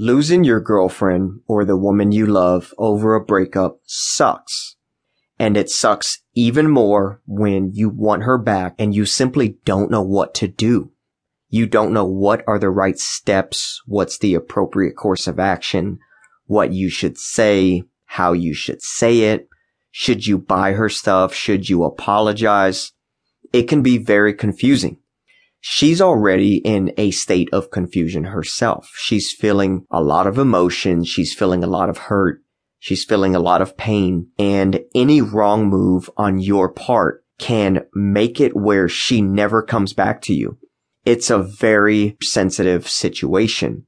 Losing your girlfriend or the woman you love over a breakup sucks. And it sucks even more when you want her back and you simply don't know what to do. You don't know what are the right steps, what's the appropriate course of action, what you should say, how you should say it. Should you buy her stuff? Should you apologize? It can be very confusing she's already in a state of confusion herself. She's feeling a lot of emotion. She's feeling a lot of hurt. She's feeling a lot of pain and any wrong move on your part can make it where she never comes back to you. It's a very sensitive situation.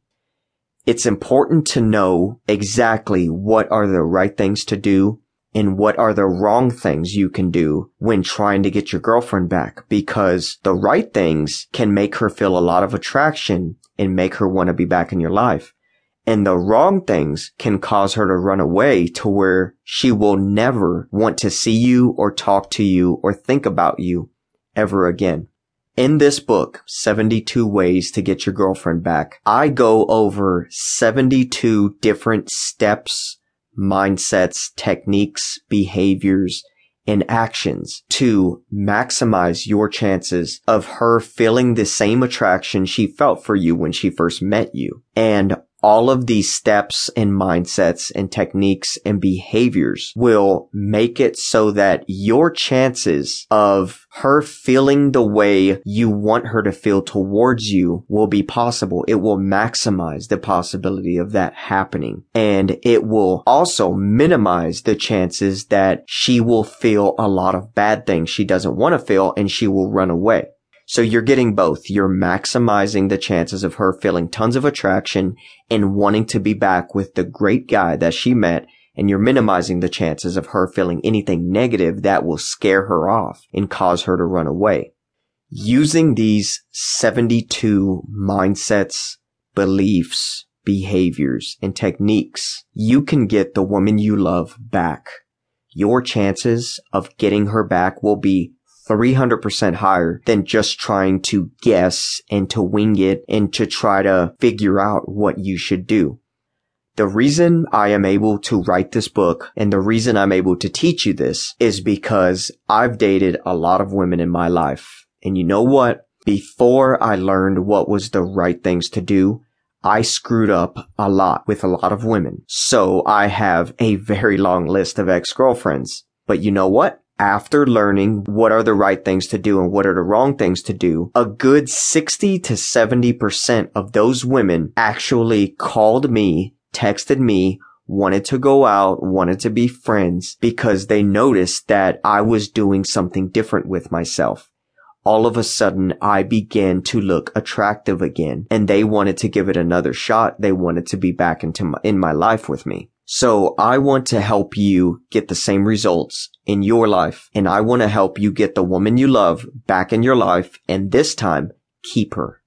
It's important to know exactly what are the right things to do and what are the wrong things you can do when trying to get your girlfriend back because the right things can make her feel a lot of attraction and make her want to be back in your life. And the wrong things can cause her to run away to where she will never want to see you or talk to you or think about you ever again. In this book, 72 Ways to Get Your Girlfriend Back, I go over 72 different steps mindsets, techniques, behaviors, and actions to maximize your chances of her feeling the same attraction she felt for you when she first met you. And all of these steps and mindsets and techniques and behaviors will make it so that your chances of her feeling the way you want her to feel towards you will be possible. It will maximize the possibility of that happening. And it will also minimize the chances that she will feel a lot of bad things she doesn't want to feel and she will run away. So you're getting both. You're maximizing the chances of her feeling tons of attraction and wanting to be back with the great guy that she met. And you're minimizing the chances of her feeling anything negative that will scare her off and cause her to run away. Using these 72 mindsets, beliefs, behaviors, and techniques, you can get the woman you love back. Your chances of getting her back will be 300% higher than just trying to guess and to wing it and to try to figure out what you should do. The reason I am able to write this book and the reason I'm able to teach you this is because I've dated a lot of women in my life. And you know what? Before I learned what was the right things to do, I screwed up a lot with a lot of women. So I have a very long list of ex-girlfriends. But you know what? After learning what are the right things to do and what are the wrong things to do, a good 60 to 70% of those women actually called me, texted me, wanted to go out, wanted to be friends because they noticed that I was doing something different with myself. All of a sudden, I began to look attractive again and they wanted to give it another shot. They wanted to be back into my, in my life with me. So I want to help you get the same results in your life. And I want to help you get the woman you love back in your life. And this time, keep her.